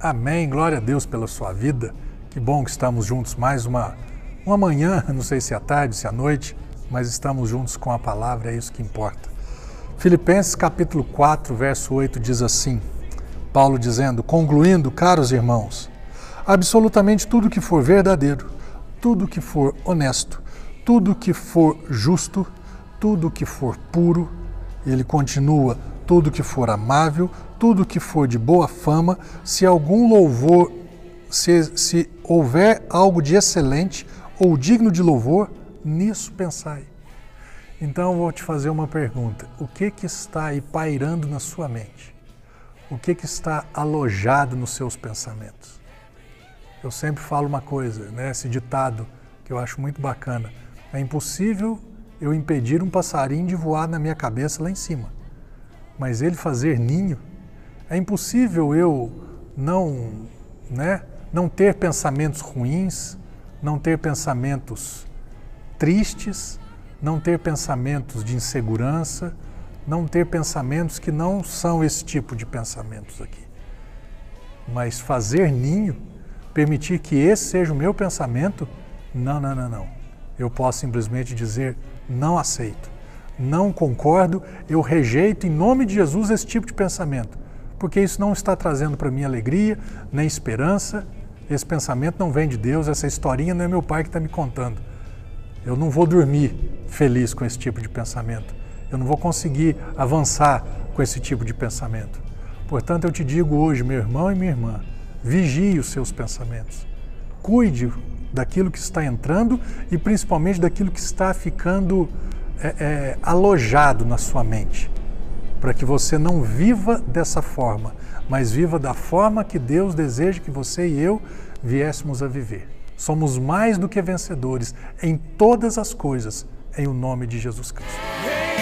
Amém. Glória a Deus pela sua vida. Que bom que estamos juntos mais uma, uma manhã, não sei se é tarde, se é noite, mas estamos juntos com a palavra, é isso que importa. Filipenses capítulo 4, verso 8 diz assim: Paulo dizendo, concluindo, caros irmãos, absolutamente tudo que for verdadeiro, tudo que for honesto, tudo que for justo, tudo que for puro, ele continua, tudo que for amável, tudo que for de boa fama, se algum louvor, se, se houver algo de excelente ou digno de louvor, nisso pensai. Então vou te fazer uma pergunta: o que que está aí pairando na sua mente? O que que está alojado nos seus pensamentos? Eu sempre falo uma coisa, né? Esse ditado que eu acho muito bacana: é impossível eu impedir um passarinho de voar na minha cabeça lá em cima mas ele fazer ninho, é impossível eu não, né, não ter pensamentos ruins, não ter pensamentos tristes, não ter pensamentos de insegurança, não ter pensamentos que não são esse tipo de pensamentos aqui. Mas fazer ninho, permitir que esse seja o meu pensamento, não, não, não, não. Eu posso simplesmente dizer não aceito não concordo, eu rejeito em nome de Jesus esse tipo de pensamento, porque isso não está trazendo para mim alegria, nem esperança. Esse pensamento não vem de Deus, essa historinha não é meu pai que está me contando. Eu não vou dormir feliz com esse tipo de pensamento. Eu não vou conseguir avançar com esse tipo de pensamento. Portanto, eu te digo hoje, meu irmão e minha irmã, vigie os seus pensamentos. Cuide daquilo que está entrando e principalmente daquilo que está ficando é, é, alojado na sua mente, para que você não viva dessa forma, mas viva da forma que Deus deseja que você e eu viéssemos a viver. Somos mais do que vencedores em todas as coisas, em o nome de Jesus Cristo.